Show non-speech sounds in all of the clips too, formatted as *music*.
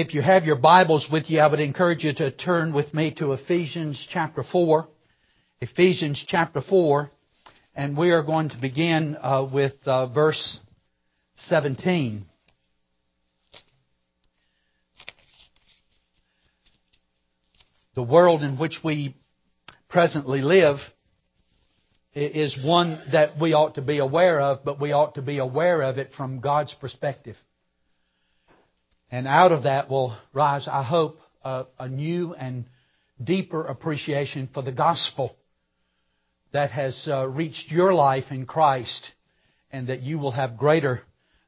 If you have your Bibles with you, I would encourage you to turn with me to Ephesians chapter 4. Ephesians chapter 4. And we are going to begin uh, with uh, verse 17. The world in which we presently live is one that we ought to be aware of, but we ought to be aware of it from God's perspective. And out of that will rise, I hope, a, a new and deeper appreciation for the gospel that has uh, reached your life in Christ and that you will have greater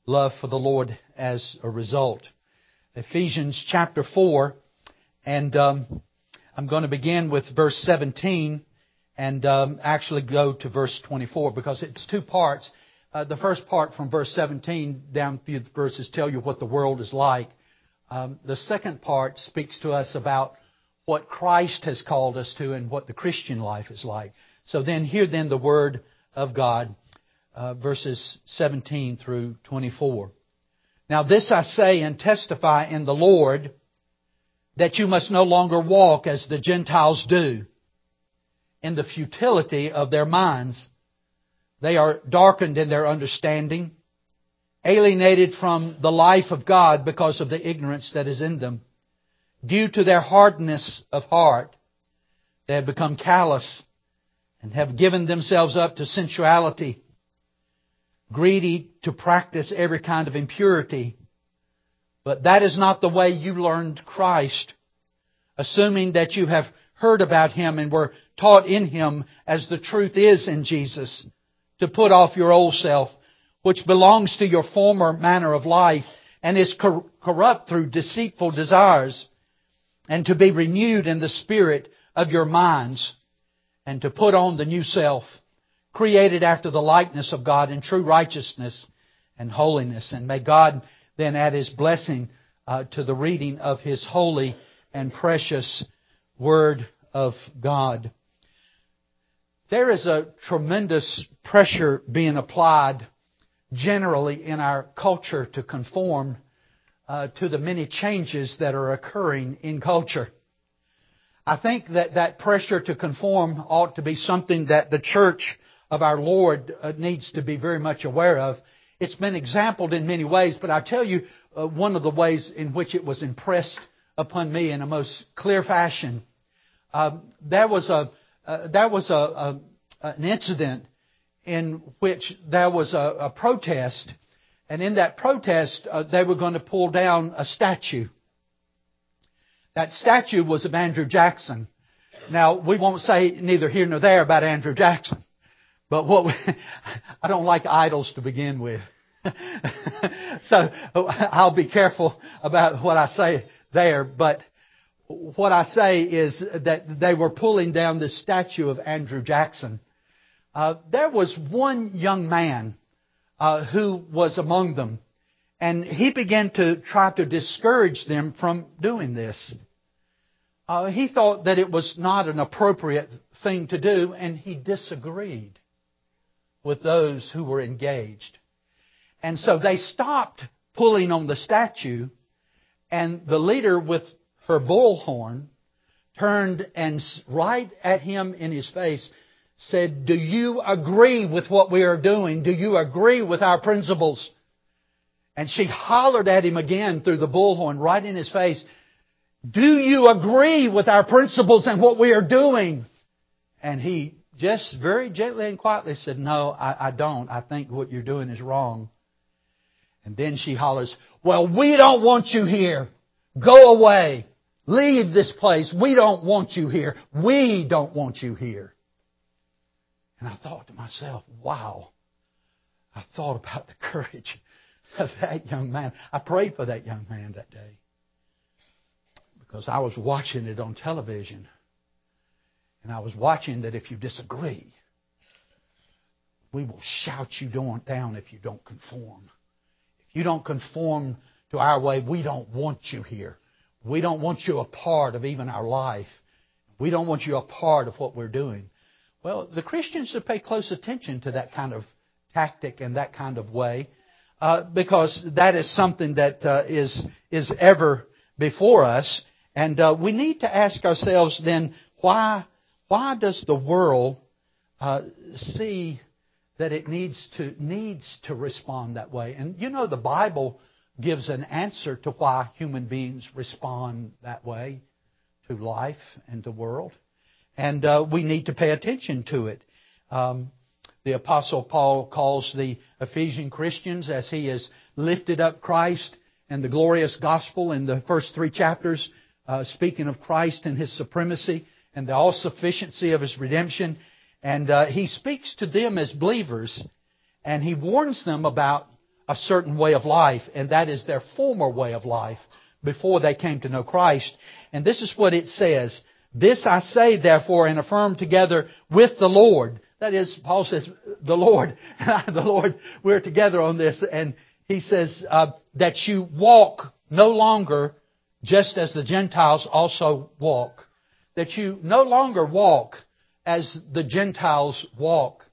love for the Lord as a result. Ephesians chapter 4, and um, I'm going to begin with verse 17 and um, actually go to verse 24 because it's two parts. Uh, the first part from verse 17 down a the verses tell you what the world is like. Um, the second part speaks to us about what Christ has called us to and what the Christian life is like. So then, hear then the word of God, uh, verses 17 through 24. Now this I say and testify in the Lord that you must no longer walk as the Gentiles do in the futility of their minds. They are darkened in their understanding, alienated from the life of God because of the ignorance that is in them. Due to their hardness of heart, they have become callous and have given themselves up to sensuality, greedy to practice every kind of impurity. But that is not the way you learned Christ, assuming that you have heard about Him and were taught in Him as the truth is in Jesus, to put off your old self, which belongs to your former manner of life and is cor- corrupt through deceitful desires, and to be renewed in the spirit of your minds, and to put on the new self, created after the likeness of God in true righteousness and holiness. And may God then add His blessing uh, to the reading of His holy and precious Word of God. There is a tremendous pressure being applied generally in our culture to conform uh, to the many changes that are occurring in culture. I think that that pressure to conform ought to be something that the church of our Lord uh, needs to be very much aware of. It's been exampled in many ways, but I tell you uh, one of the ways in which it was impressed upon me in a most clear fashion um, there was a uh, there was a, a, an incident in which there was a, a protest, and in that protest uh, they were going to pull down a statue. That statue was of Andrew Jackson. Now we won't say neither here nor there about Andrew Jackson, but what we, *laughs* I don't like idols to begin with. *laughs* so I'll be careful about what I say there, but what I say is that they were pulling down this statue of Andrew Jackson. Uh, there was one young man uh, who was among them, and he began to try to discourage them from doing this. Uh, he thought that it was not an appropriate thing to do, and he disagreed with those who were engaged. And so they stopped pulling on the statue, and the leader, with her bullhorn, turned and right at him in his face said, Do you agree with what we are doing? Do you agree with our principles? And she hollered at him again through the bullhorn right in his face. Do you agree with our principles and what we are doing? And he just very gently and quietly said, No, I, I don't. I think what you're doing is wrong. And then she hollers, Well, we don't want you here. Go away. Leave this place. We don't want you here. We don't want you here. And I thought to myself, wow. I thought about the *laughs* courage of that young man. I prayed for that young man that day because I was watching it on television. And I was watching that if you disagree, we will shout you down if you don't conform. If you don't conform to our way, we don't want you here. We don't want you a part of even our life. We don't want you a part of what we're doing. Well, the Christians should pay close attention to that kind of tactic and that kind of way, uh, because that is something that uh, is is ever before us. And uh, we need to ask ourselves then, why, why does the world uh, see that it needs to, needs to respond that way? And you know, the Bible gives an answer to why human beings respond that way to life and the world. And uh, we need to pay attention to it. Um, the Apostle Paul calls the Ephesian Christians as he has lifted up Christ and the glorious gospel in the first three chapters, uh, speaking of Christ and his supremacy and the all sufficiency of his redemption. And uh, he speaks to them as believers and he warns them about a certain way of life, and that is their former way of life before they came to know Christ. And this is what it says. This I say therefore and affirm together with the Lord. That is, Paul says, the Lord, *laughs* the Lord, we're together on this. And he says, uh, that you walk no longer just as the Gentiles also walk. That you no longer walk as the Gentiles walk.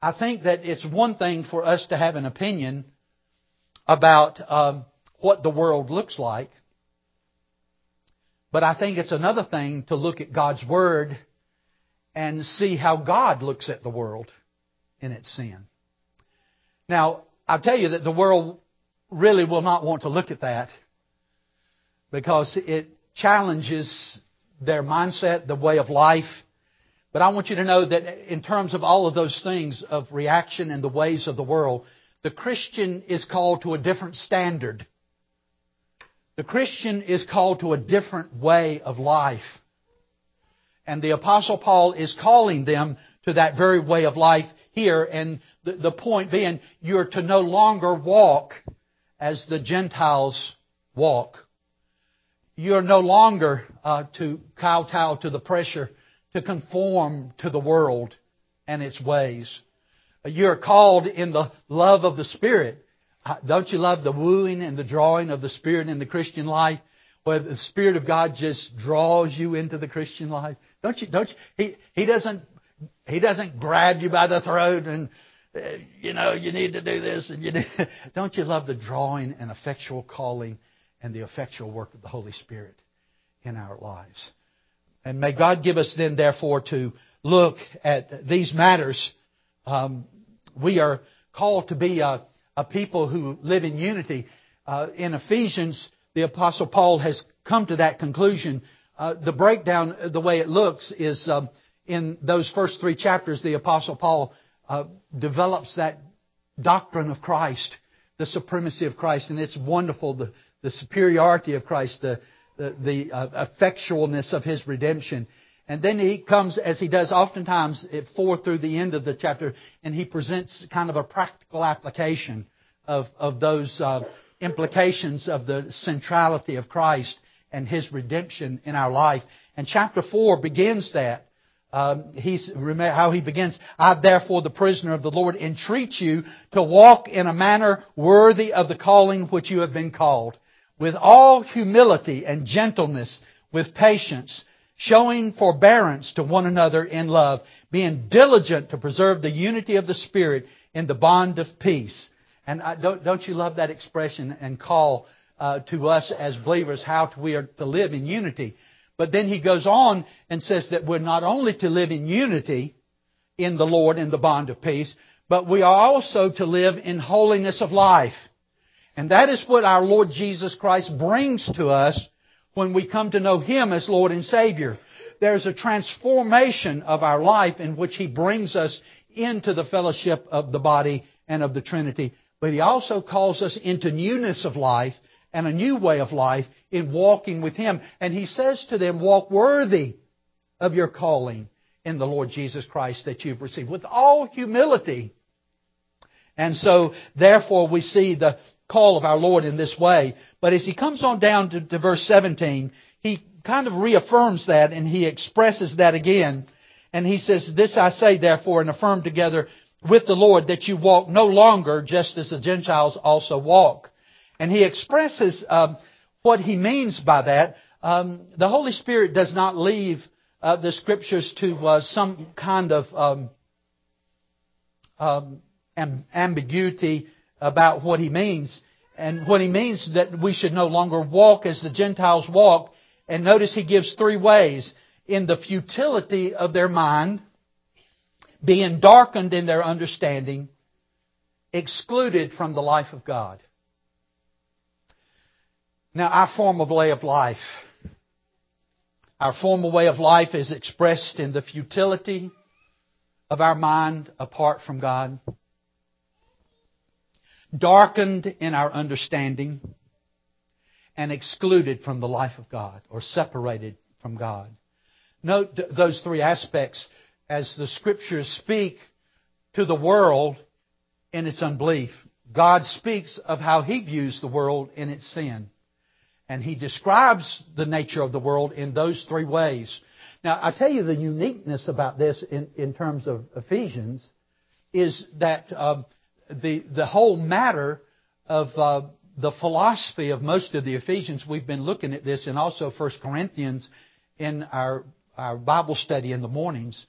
I think that it's one thing for us to have an opinion about um, what the world looks like. But I think it's another thing to look at God's Word and see how God looks at the world in its sin. Now, I'll tell you that the world really will not want to look at that because it challenges their mindset, the way of life. But I want you to know that in terms of all of those things of reaction and the ways of the world, the Christian is called to a different standard. The Christian is called to a different way of life. And the Apostle Paul is calling them to that very way of life here. And the, the point being, you're to no longer walk as the Gentiles walk. You're no longer uh, to kowtow to the pressure to conform to the world and its ways. You're called in the love of the Spirit. Uh, don't you love the wooing and the drawing of the Spirit in the Christian life? Where the Spirit of God just draws you into the Christian life. Don't you, don't you, he, he doesn't, he doesn't grab you by the throat and, uh, you know, you need to do this and you *laughs* do, don't you love the drawing and effectual calling and the effectual work of the Holy Spirit in our lives? And may God give us then, therefore, to look at these matters um, we are called to be a, a people who live in unity. Uh, in Ephesians, the Apostle Paul has come to that conclusion. Uh, the breakdown, the way it looks, is um, in those first three chapters, the Apostle Paul uh, develops that doctrine of Christ, the supremacy of Christ, and it's wonderful, the, the superiority of Christ, the, the, the uh, effectualness of His redemption. And then he comes, as he does oftentimes, at four through the end of the chapter, and he presents kind of a practical application of, of those uh, implications of the centrality of Christ and his redemption in our life. And chapter four begins that. Um, he's how he begins. I therefore, the prisoner of the Lord, entreat you to walk in a manner worthy of the calling which you have been called, with all humility and gentleness, with patience showing forbearance to one another in love, being diligent to preserve the unity of the Spirit in the bond of peace. And I, don't, don't you love that expression and call uh, to us as believers how we are to live in unity? But then he goes on and says that we're not only to live in unity in the Lord in the bond of peace, but we are also to live in holiness of life. And that is what our Lord Jesus Christ brings to us when we come to know Him as Lord and Savior. There's a transformation of our life in which He brings us into the fellowship of the body and of the Trinity. But He also calls us into newness of life and a new way of life in walking with Him. And He says to them, walk worthy of your calling in the Lord Jesus Christ that you've received with all humility. And so, therefore, we see the, call of our Lord in this way. But as he comes on down to, to verse 17, he kind of reaffirms that and he expresses that again. And he says, This I say therefore and affirm together with the Lord that you walk no longer just as the Gentiles also walk. And he expresses um, what he means by that. Um, the Holy Spirit does not leave uh, the Scriptures to uh, some kind of um, um ambiguity about what he means. and what he means that we should no longer walk as the Gentiles walk. And notice he gives three ways. In the futility of their mind, being darkened in their understanding, excluded from the life of God. Now, our form of way of life, our formal way of life is expressed in the futility of our mind apart from God, darkened in our understanding, and excluded from the life of God or separated from God. Note those three aspects as the scriptures speak to the world in its unbelief. God speaks of how He views the world in its sin. And He describes the nature of the world in those three ways. Now, I tell you the uniqueness about this in, in terms of Ephesians is that uh, the, the whole matter of uh, the philosophy of most of the Ephesians, we've been looking at this, and also 1 Corinthians in our, our Bible study in the mornings.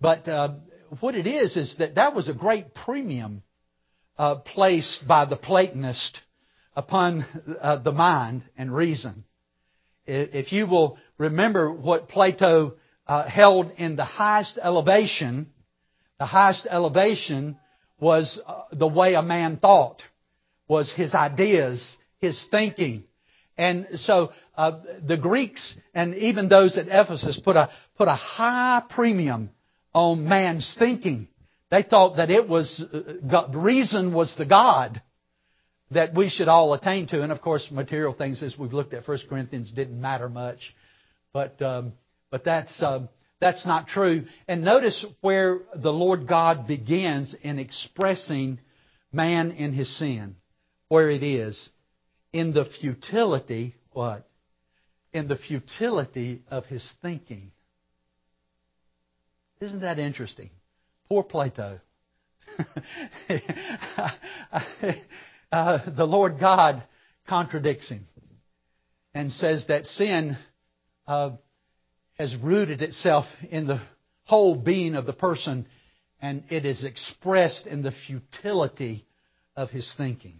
But uh, what it is, is that that was a great premium uh, placed by the Platonist upon uh, the mind and reason. If you will remember what Plato uh, held in the highest elevation, the highest elevation was uh, the way a man thought, was his ideas, his thinking. And so uh, the Greeks and even those at Ephesus put a put a high premium on man's thinking. They thought that it was uh, reason was the God that we should all attain to. And of course, material things, as we've looked at 1 Corinthians, didn't matter much. But, um, but that's, um, that's not true. And notice where the Lord God begins in expressing man in his sin. Where it is. In the futility, what? In the futility of his thinking. Isn't that interesting? Poor Plato. *laughs* uh, the Lord God contradicts him and says that sin uh, has rooted itself in the whole being of the person and it is expressed in the futility of his thinking.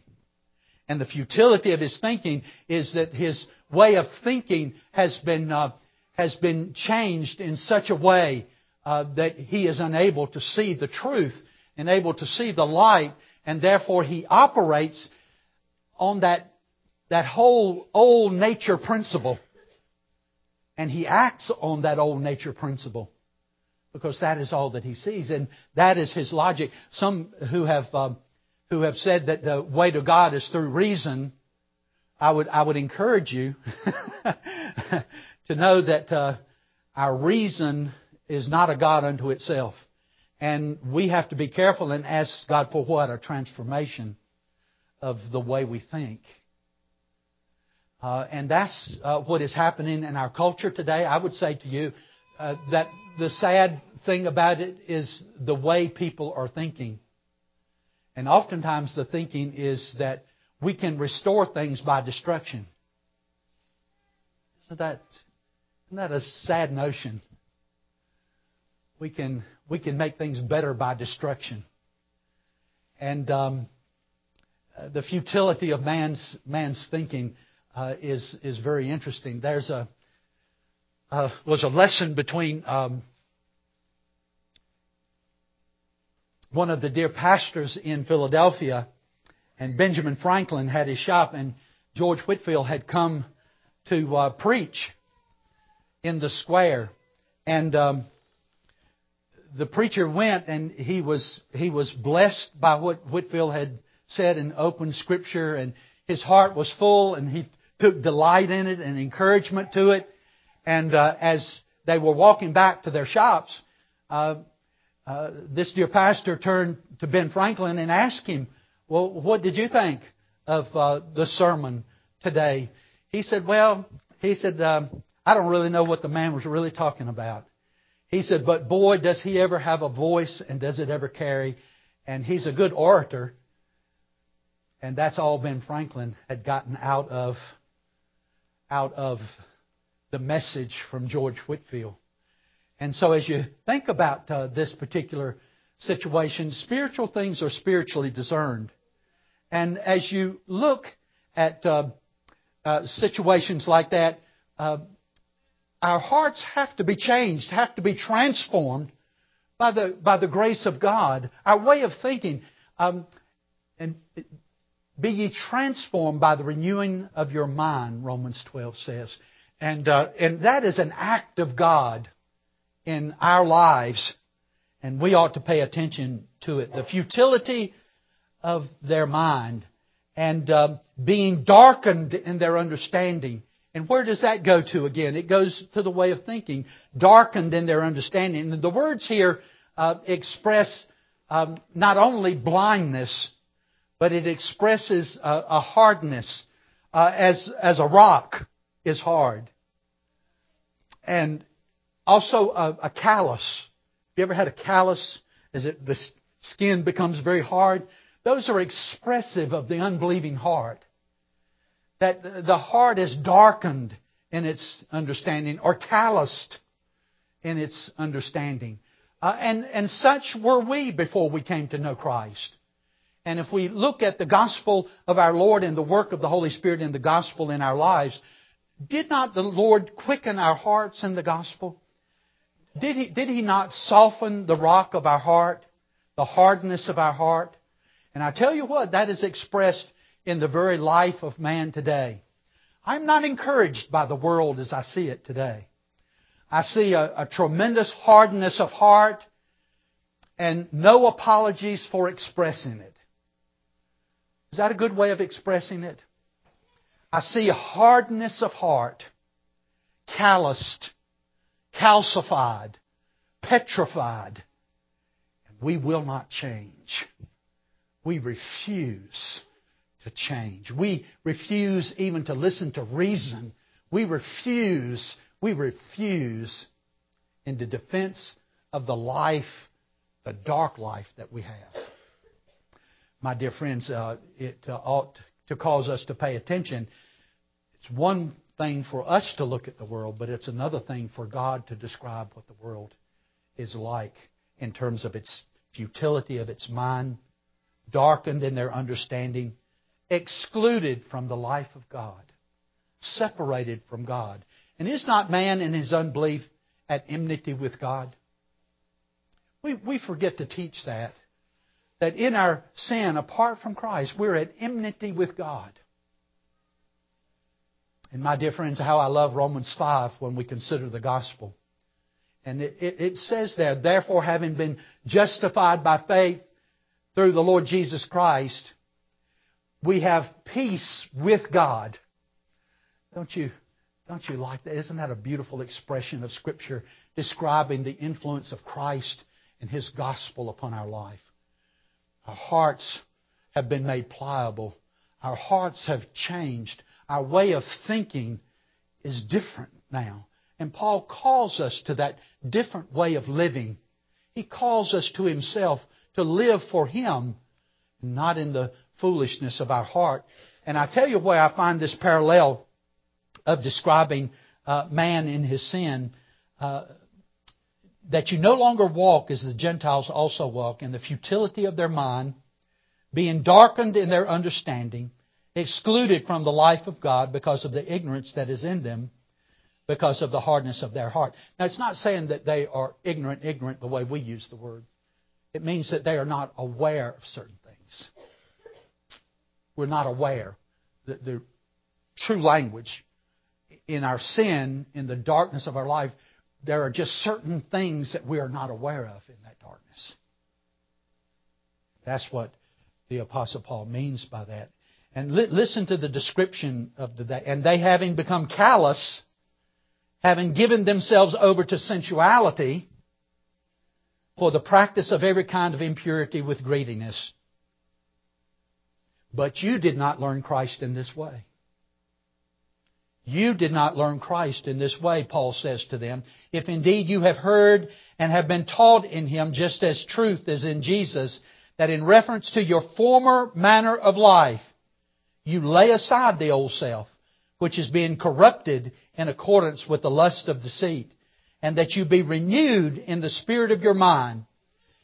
And the futility of his thinking is that his way of thinking has been, uh, has been changed in such a way uh, that he is unable to see the truth and able to see the light and therefore he operates on that, that whole old nature principle. And he acts on that old nature principle because that is all that he sees, and that is his logic. Some who have um, who have said that the way to God is through reason, I would I would encourage you *laughs* to know that uh, our reason is not a God unto itself. And we have to be careful and ask God for what? A transformation of the way we think. Uh, and that's uh, what is happening in our culture today. I would say to you uh, that the sad thing about it is the way people are thinking. And oftentimes the thinking is that we can restore things by destruction. Isn't that, isn't that a sad notion? We can we can make things better by destruction. And um, uh, the futility of man's man's thinking uh, is is very interesting. There's a uh, was a lesson between um, one of the dear pastors in Philadelphia and Benjamin Franklin had his shop, and George Whitefield had come to uh, preach in the square, and um, the preacher went and he was he was blessed by what Whitefield had said in open scripture and his heart was full and he took delight in it and encouragement to it. And uh, as they were walking back to their shops, uh, uh, this dear pastor turned to Ben Franklin and asked him, "Well, what did you think of uh, the sermon today?" He said, "Well, he said um, I don't really know what the man was really talking about." He said, but boy, does he ever have a voice and does it ever carry. And he's a good orator. And that's all Ben Franklin had gotten out of, out of the message from George Whitefield. And so as you think about uh, this particular situation, spiritual things are spiritually discerned. And as you look at uh, uh, situations like that, uh, our hearts have to be changed, have to be transformed by the by the grace of God. Our way of thinking, um, and be ye transformed by the renewing of your mind. Romans twelve says, and uh, and that is an act of God in our lives, and we ought to pay attention to it. The futility of their mind and uh, being darkened in their understanding. And where does that go to again? It goes to the way of thinking, darkened in their understanding. And the words here uh, express um, not only blindness, but it expresses a, a hardness, uh, as as a rock is hard, and also a, a callus. You ever had a callus? As it the skin becomes very hard, those are expressive of the unbelieving heart. That the heart is darkened in its understanding or calloused in its understanding. Uh, and, and such were we before we came to know Christ. And if we look at the gospel of our Lord and the work of the Holy Spirit in the gospel in our lives, did not the Lord quicken our hearts in the gospel? Did he, did he not soften the rock of our heart, the hardness of our heart? And I tell you what, that is expressed in the very life of man today. I'm not encouraged by the world as I see it today. I see a, a tremendous hardness of heart and no apologies for expressing it. Is that a good way of expressing it? I see hardness of heart, calloused, calcified, petrified, and we will not change. We refuse to change. We refuse even to listen to reason. We refuse, we refuse in the defense of the life, the dark life that we have. My dear friends, uh, it uh, ought to cause us to pay attention. It's one thing for us to look at the world, but it's another thing for God to describe what the world is like in terms of its futility of its mind, darkened in their understanding, excluded from the life of God, separated from God. And is not man in his unbelief at enmity with God? We, we forget to teach that. That in our sin, apart from Christ, we're at enmity with God. And my dear friends, how I love Romans 5 when we consider the gospel. And it, it, it says there, therefore having been justified by faith, through the Lord Jesus Christ, we have peace with God. Don't you, don't you like that? Isn't that a beautiful expression of Scripture describing the influence of Christ and His gospel upon our life? Our hearts have been made pliable. Our hearts have changed. Our way of thinking is different now. And Paul calls us to that different way of living. He calls us to himself to live for Him, not in the foolishness of our heart. And I tell you where I find this parallel of describing uh, man in his sin. Uh, that you no longer walk as the Gentiles also walk in the futility of their mind, being darkened in their understanding, excluded from the life of God because of the ignorance that is in them, because of the hardness of their heart. Now, it's not saying that they are ignorant, ignorant the way we use the word. It means that they are not aware of certain things. We're not aware. The, the true language in our sin, in the darkness of our life, there are just certain things that we are not aware of in that darkness. That's what the Apostle Paul means by that. And li- listen to the description of the day. And they having become callous, having given themselves over to sensuality, for the practice of every kind of impurity with greediness. But you did not learn Christ in this way. You did not learn Christ in this way, Paul says to them. If indeed you have heard and have been taught in Him just as truth is in Jesus, that in reference to your former manner of life, you lay aside the old self, which is being corrupted in accordance with the lust of deceit and that you be renewed in the spirit of your mind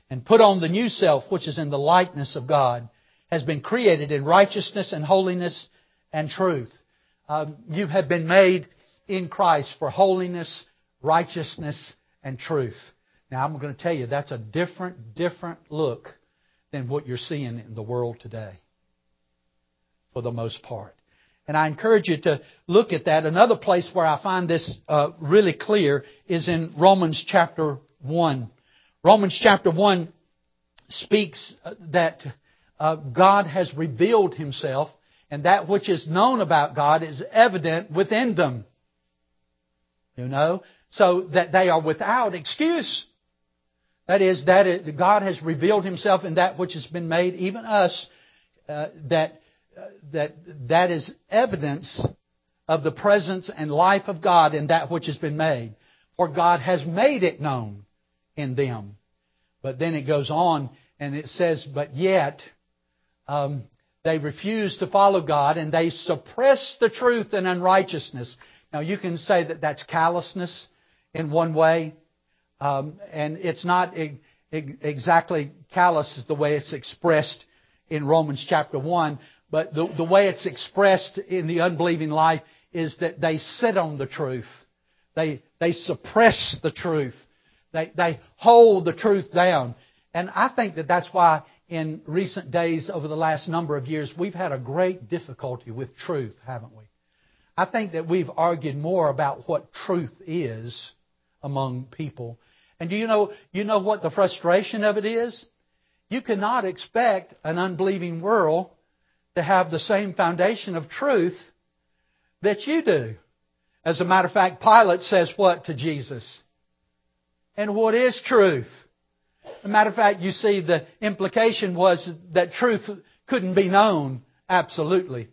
and put on the new self which is in the likeness of God has been created in righteousness and holiness and truth. Um, you have been made in Christ for holiness, righteousness, and truth. Now I'm going to tell you that's a different, different look than what you're seeing in the world today. For the most part. And I encourage you to look at that. Another place where I find this uh, really clear is in Romans chapter 1. Romans chapter 1 speaks uh, that uh, God has revealed Himself and that which is known about God is evident within them. You know? So that they are without excuse. That is, that it, God has revealed Himself in that which has been made, even us, uh, that, uh, that, that is evidence of the presence and life of God in that which has been made. For God has made it known in them. But then it goes on and it says, but yet, um, they refuse to follow God and they suppress the truth in unrighteousness. Now you can say that that's callousness in one way, um, and it's not e- exactly callous the way it's expressed in Romans chapter 1, but the, the way it's expressed in the unbelieving life is that they sit on the truth. They, they suppress the truth. They, they hold the truth down. And I think that that's why in recent days, over the last number of years, we've had a great difficulty with truth, haven't we? I think that we've argued more about what truth is among people. And do you know, you know what the frustration of it is? You cannot expect an unbelieving world to have the same foundation of truth that you do. As a matter of fact, Pilate says what to Jesus? And what is truth? A matter of fact, you see the implication was that truth couldn't be known absolutely.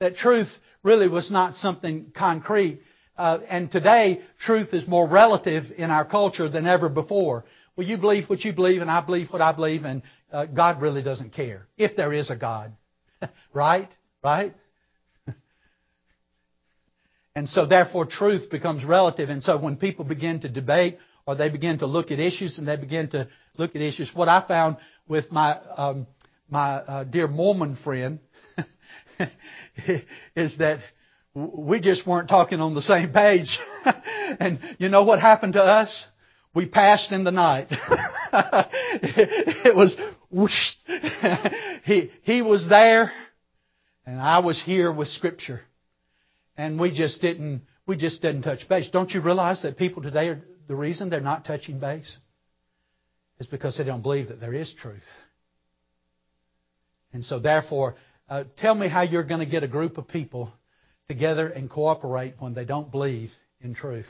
That truth really was not something concrete. Uh, and today, truth is more relative in our culture than ever before. Well, you believe what you believe, and I believe what I believe, and uh, God really doesn't care if there is a God, *laughs* right? Right? *laughs* and so, therefore, truth becomes relative. And so, when people begin to debate or they begin to look at issues and they begin to look at issues, what I found with my um, my uh, dear Mormon friend *laughs* is that we just weren't talking on the same page. *laughs* and you know what happened to us? We passed in the night. *laughs* it was whoosh. he, he was there and I was here with scripture. And we just didn't, we just didn't touch base. Don't you realize that people today are, the reason they're not touching base is because they don't believe that there is truth. And so therefore, uh, tell me how you're going to get a group of people together and cooperate when they don't believe in truth.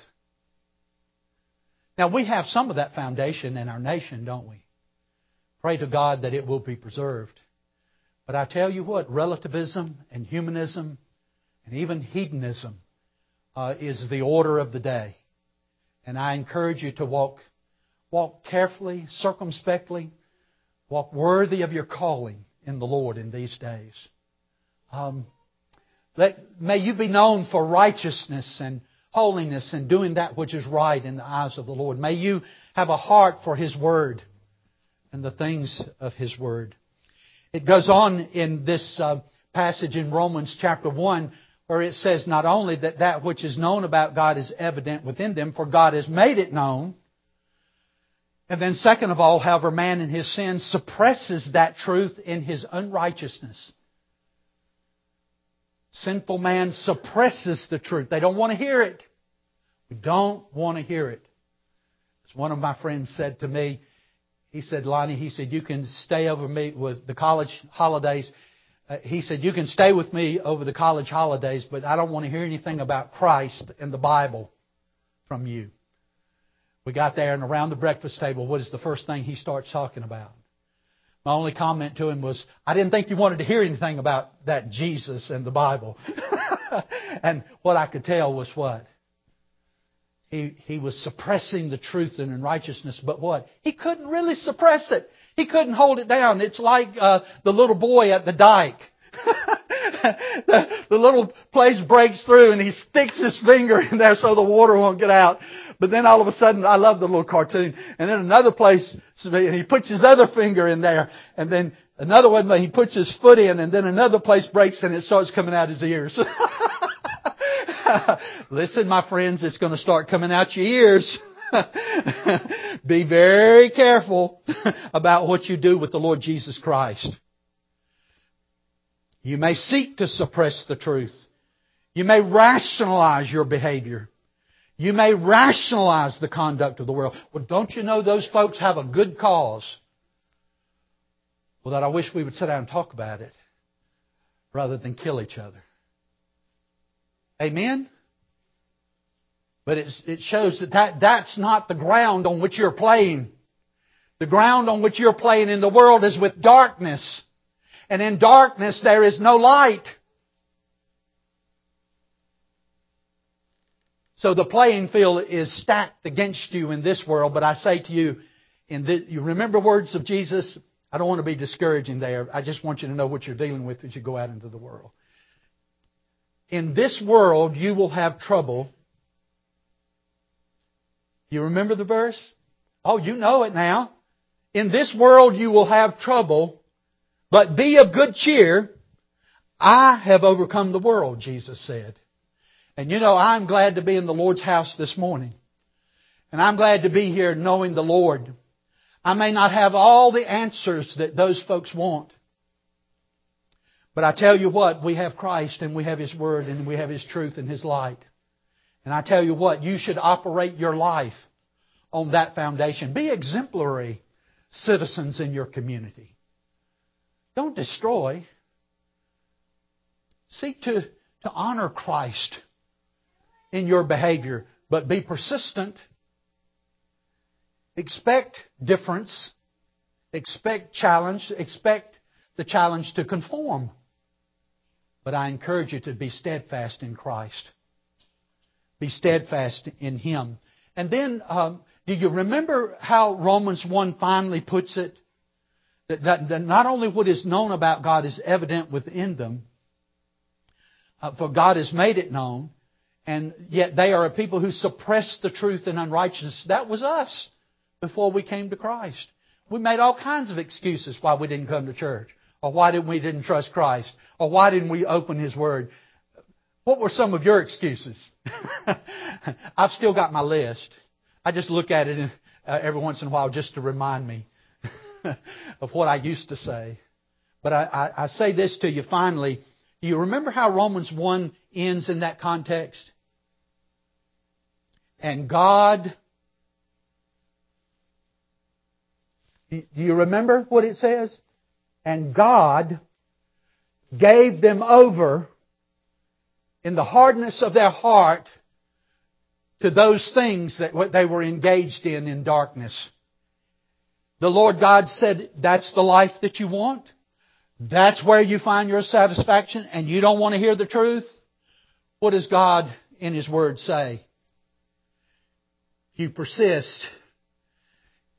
Now, we have some of that foundation in our nation, don't we? Pray to God that it will be preserved. But I tell you what, relativism and humanism and even hedonism uh, is the order of the day. And I encourage you to walk, walk carefully, circumspectly, walk worthy of your calling in the Lord in these days. Um, let, may you be known for righteousness and holiness and doing that which is right in the eyes of the Lord. May you have a heart for His Word and the things of His Word. It goes on in this uh, passage in Romans chapter 1 where it says not only that that which is known about God is evident within them, for God has made it known, and then, second of all, however, man in his sin suppresses that truth in his unrighteousness. Sinful man suppresses the truth. They don't want to hear it. We don't want to hear it. As one of my friends said to me, he said, Lonnie, he said, you can stay over me with the college holidays. Uh, he said, you can stay with me over the college holidays, but I don't want to hear anything about Christ and the Bible from you. We got there and around the breakfast table, what is the first thing he starts talking about? My only comment to him was, I didn't think you wanted to hear anything about that Jesus and the Bible. *laughs* and what I could tell was what? He, he was suppressing the truth and in righteousness, but what? He couldn't really suppress it. He couldn't hold it down. It's like uh, the little boy at the dike. *laughs* the, the little place breaks through and he sticks his finger in there so the water won't get out. But then all of a sudden, I love the little cartoon. And then another place, and he puts his other finger in there, and then Another one, he puts his foot in and then another place breaks and it starts coming out his ears. *laughs* Listen, my friends, it's going to start coming out your ears. *laughs* *laughs* Be very careful *laughs* about what you do with the Lord Jesus Christ. You may seek to suppress the truth. You may rationalize your behavior. You may rationalize the conduct of the world. Well, don't you know those folks have a good cause? Well, that I wish we would sit down and talk about it rather than kill each other. Amen? But it shows that, that that's not the ground on which you're playing. The ground on which you're playing in the world is with darkness. And in darkness there is no light. So the playing field is stacked against you in this world, but I say to you, in the, you remember words of Jesus? I don't want to be discouraging there. I just want you to know what you're dealing with as you go out into the world. In this world, you will have trouble. You remember the verse? Oh, you know it now. In this world, you will have trouble, but be of good cheer. I have overcome the world, Jesus said. And you know, I'm glad to be in the Lord's house this morning. And I'm glad to be here knowing the Lord. I may not have all the answers that those folks want. But I tell you what, we have Christ and we have His Word and we have His truth and His light. And I tell you what, you should operate your life on that foundation. Be exemplary citizens in your community. Don't destroy. Seek to, to honor Christ in your behavior, but be persistent. Expect difference. Expect challenge. Expect the challenge to conform. But I encourage you to be steadfast in Christ. Be steadfast in Him. And then, um, do you remember how Romans 1 finally puts it? That, that, that, not only what is known about God is evident within them, uh, for God has made it known, and yet they are a people who suppress the truth in unrighteousness. That was us before we came to Christ. We made all kinds of excuses why we didn't come to church, or why didn't we didn't trust Christ, or why didn't we open His Word. What were some of your excuses? *laughs* I've still got my list. I just look at it uh, every once in a while just to remind me *laughs* of what I used to say. But I, I, I say this to you finally. You remember how Romans 1 ends in that context? And God, do you remember what it says? And God gave them over in the hardness of their heart to those things that what they were engaged in in darkness. The Lord God said, that's the life that you want? That's where you find your satisfaction and you don't want to hear the truth? What does God in His Word say? you persist,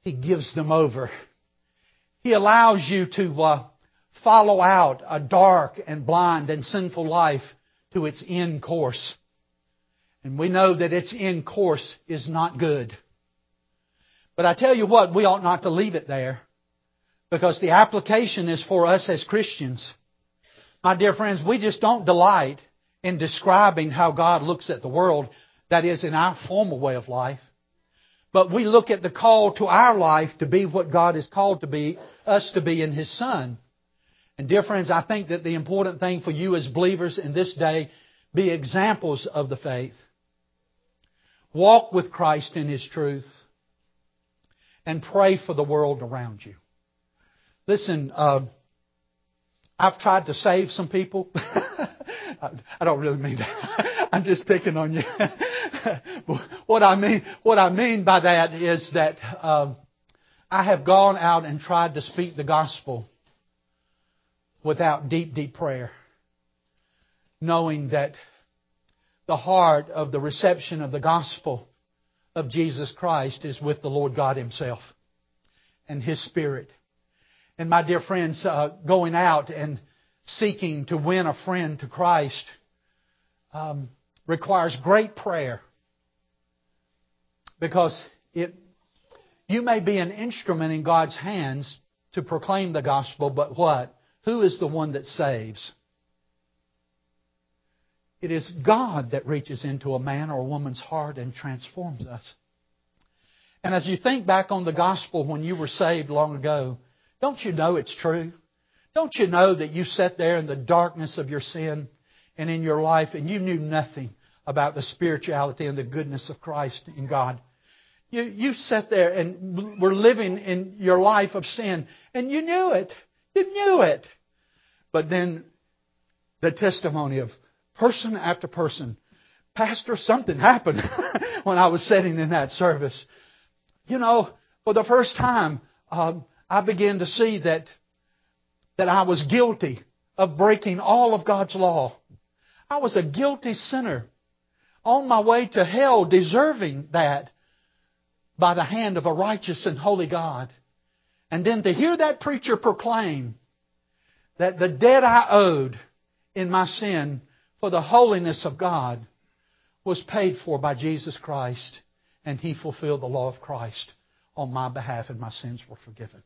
He gives them over. He allows you to uh, follow out a dark and blind and sinful life to its end course. And we know that its end course is not good. But I tell you what, we ought not to leave it there. Because the application is for us as Christians. My dear friends, we just don't delight in describing how God looks at the world, that is, in our formal way of life. But we look at the call to our life to be what God has called to be, us to be in His Son. And dear friends, I think that the important thing for you as believers in this day, be examples of the faith. Walk with Christ in His truth. And pray for the world around you. Listen, uh, I've tried to save some people. *laughs* I don't really mean that. *laughs* I'm just picking on you. *laughs* what I mean, what I mean by that is that um, I have gone out and tried to speak the gospel without deep, deep prayer, knowing that the heart of the reception of the gospel of Jesus Christ is with the Lord God Himself and His Spirit. And my dear friends, uh, going out and seeking to win a friend to Christ um, requires great prayer because it, you may be an instrument in God's hands to proclaim the gospel, but what? Who is the one that saves? It is God that reaches into a man or a woman's heart and transforms us. And as you think back on the gospel when you were saved long ago, don't you know it's true? Don't you know that you sat there in the darkness of your sin and in your life and you knew nothing about the spirituality and the goodness of Christ in God? You, you sat there and were living in your life of sin and you knew it. You knew it. But then the testimony of person after person, Pastor, something happened *laughs* when I was sitting in that service. You know, for the first time, um, I began to see that that I was guilty of breaking all of God's law. I was a guilty sinner on my way to hell, deserving that by the hand of a righteous and holy God. And then to hear that preacher proclaim that the debt I owed in my sin for the holiness of God was paid for by Jesus Christ, and He fulfilled the law of Christ on my behalf, and my sins were forgiven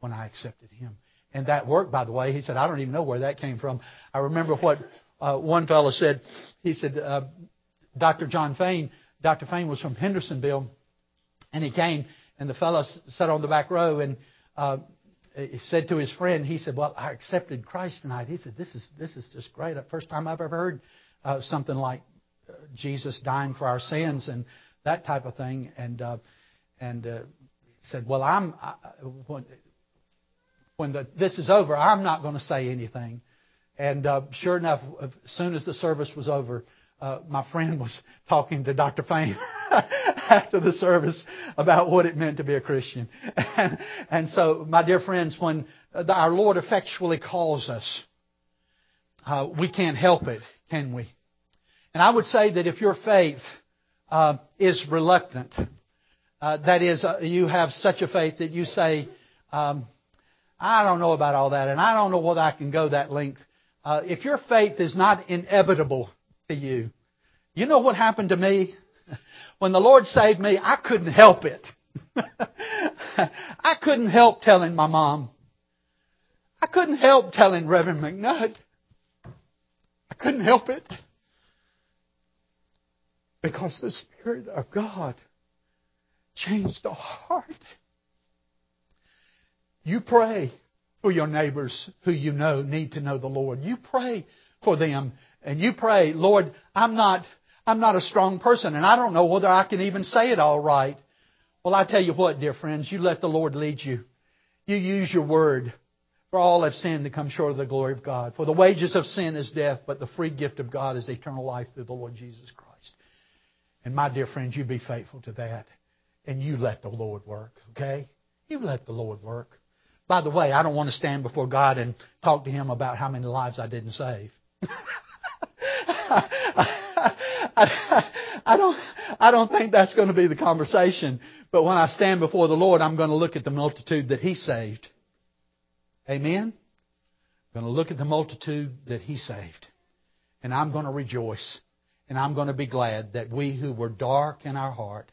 when I accepted Him. And that worked, by the way. He said, I don't even know where that came from. I remember what uh, one fellow said. He said, uh, Dr. John Fain, Dr. Fain was from Hendersonville, and he came, and the fellow sat on the back row, and uh, he said to his friend, he said, "Well, I accepted Christ tonight." He said, "This is this is just great. First time I've ever heard uh, something like uh, Jesus dying for our sins and that type of thing." And uh, and uh, said, "Well, I'm I, when, when the, this is over, I'm not going to say anything." And uh, sure enough, as soon as the service was over, uh, my friend was talking to Dr. Fain *laughs* after the service about what it meant to be a Christian. And, *laughs* and so, my dear friends, when our Lord effectually calls us, uh, we can't help it, can we? And I would say that if your faith uh, is reluctant, uh, that is, uh, you have such a faith that you say, um, I don't know about all that, and I don't know whether I can go that length. Uh, if your faith is not inevitable to you. You know what happened to me? *laughs* When the Lord saved me, I couldn't help it. *laughs* I couldn't help telling my mom. I couldn't help telling Reverend McNutt. I couldn't help it. Because the Spirit of God changed the heart. You pray for your neighbors who you know need to know the Lord. You pray for them and you pray, Lord, I'm not, I'm not a strong person and I don't know whether I can even say it all right. Well, I tell you what, dear friends, you let the Lord lead you. You use your word. For all have sinned to come short of the glory of God. For the wages of sin is death, but the free gift of God is eternal life through the Lord Jesus Christ. And my dear friends, you be faithful to that. And you let the Lord work, okay? You let the Lord work. By the way, I don't want to stand before God and talk to Him about how many lives I didn't save. *laughs* I, *laughs* I don't, I don't think that's going to be the conversation. But when I stand before the Lord, I'm going to look at the multitude that He saved. Amen? I'm going to look at the multitude that He saved. And I'm going to rejoice. And I'm going to be glad that we who were dark in our heart,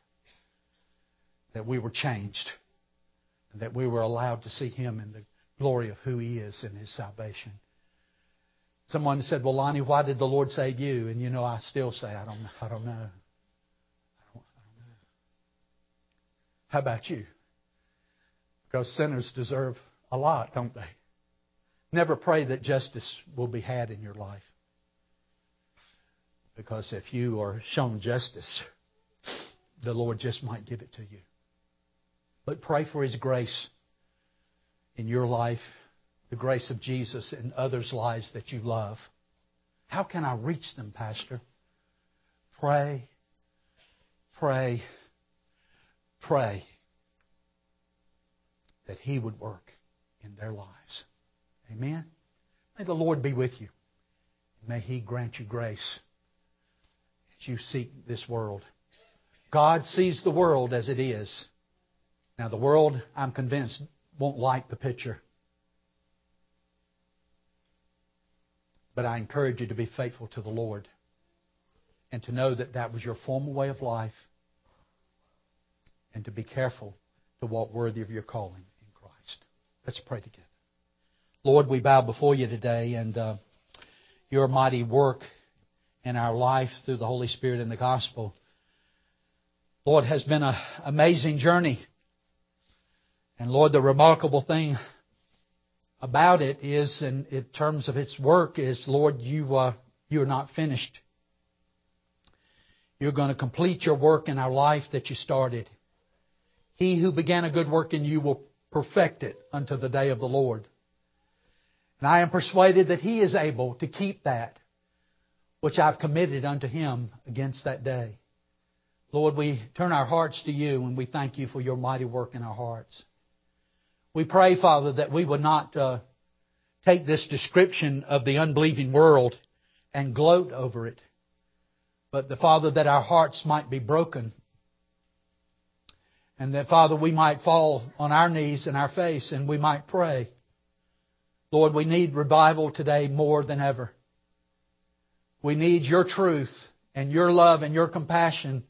that we were changed. And that we were allowed to see Him in the glory of who He is in His salvation. Someone said, "Well, Lonnie, why did the Lord save you?" And you know, I still say, "I don't, I don't know. I don't, I don't know." How about you? Because sinners deserve a lot, don't they? Never pray that justice will be had in your life. Because if you are shown justice, the Lord just might give it to you. But pray for His grace in your life the grace of Jesus in others' lives that you love. How can I reach them, Pastor? Pray, pray, pray that He would work in their lives. Amen? May the Lord be with you. May He grant you grace as you seek this world. God sees the world as it is. Now, the world, I'm convinced, won't like the picture. But I encourage you to be faithful to the Lord and to know that that was your former way of life and to be careful to walk worthy of your calling in Christ. Let's pray together. Lord, we bow before you today and uh, your mighty work in our life through the Holy Spirit and the gospel. Lord, has been an amazing journey. And Lord, the remarkable thing about it is, in, in terms of its work, is Lord, you uh, you are not finished. You're going to complete your work in our life that you started. He who began a good work in you will perfect it unto the day of the Lord. And I am persuaded that He is able to keep that which I've committed unto Him against that day. Lord, we turn our hearts to you and we thank you for your mighty work in our hearts. We pray, Father, that we would not uh, take this description of the unbelieving world and gloat over it, but the Father, that our hearts might be broken. And that, Father, we might fall on our knees and our face and we might pray. Lord, we need revival today more than ever. We need your truth and your love and your compassion,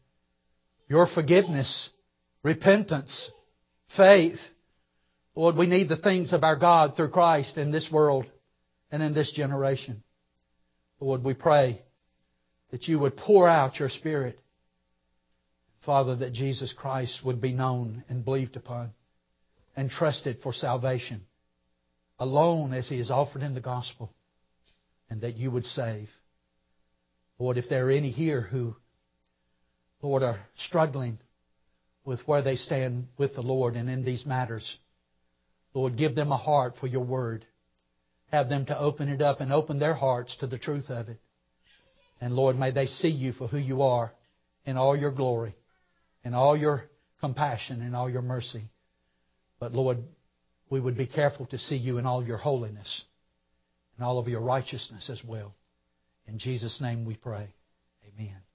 your forgiveness, repentance, faith. Lord, we need the things of our God through Christ in this world and in this generation. Lord, we pray that you would pour out your Spirit. Father, that Jesus Christ would be known and believed upon and trusted for salvation alone as he is offered in the gospel and that you would save. Lord, if there are any here who, Lord, are struggling with where they stand with the Lord and in these matters, Lord, give them a heart for your word. Have them to open it up and open their hearts to the truth of it. And Lord, may they see you for who you are in all your glory, in all your compassion, in all your mercy. But Lord, we would be careful to see you in all your holiness and all of your righteousness as well. In Jesus' name we pray. Amen.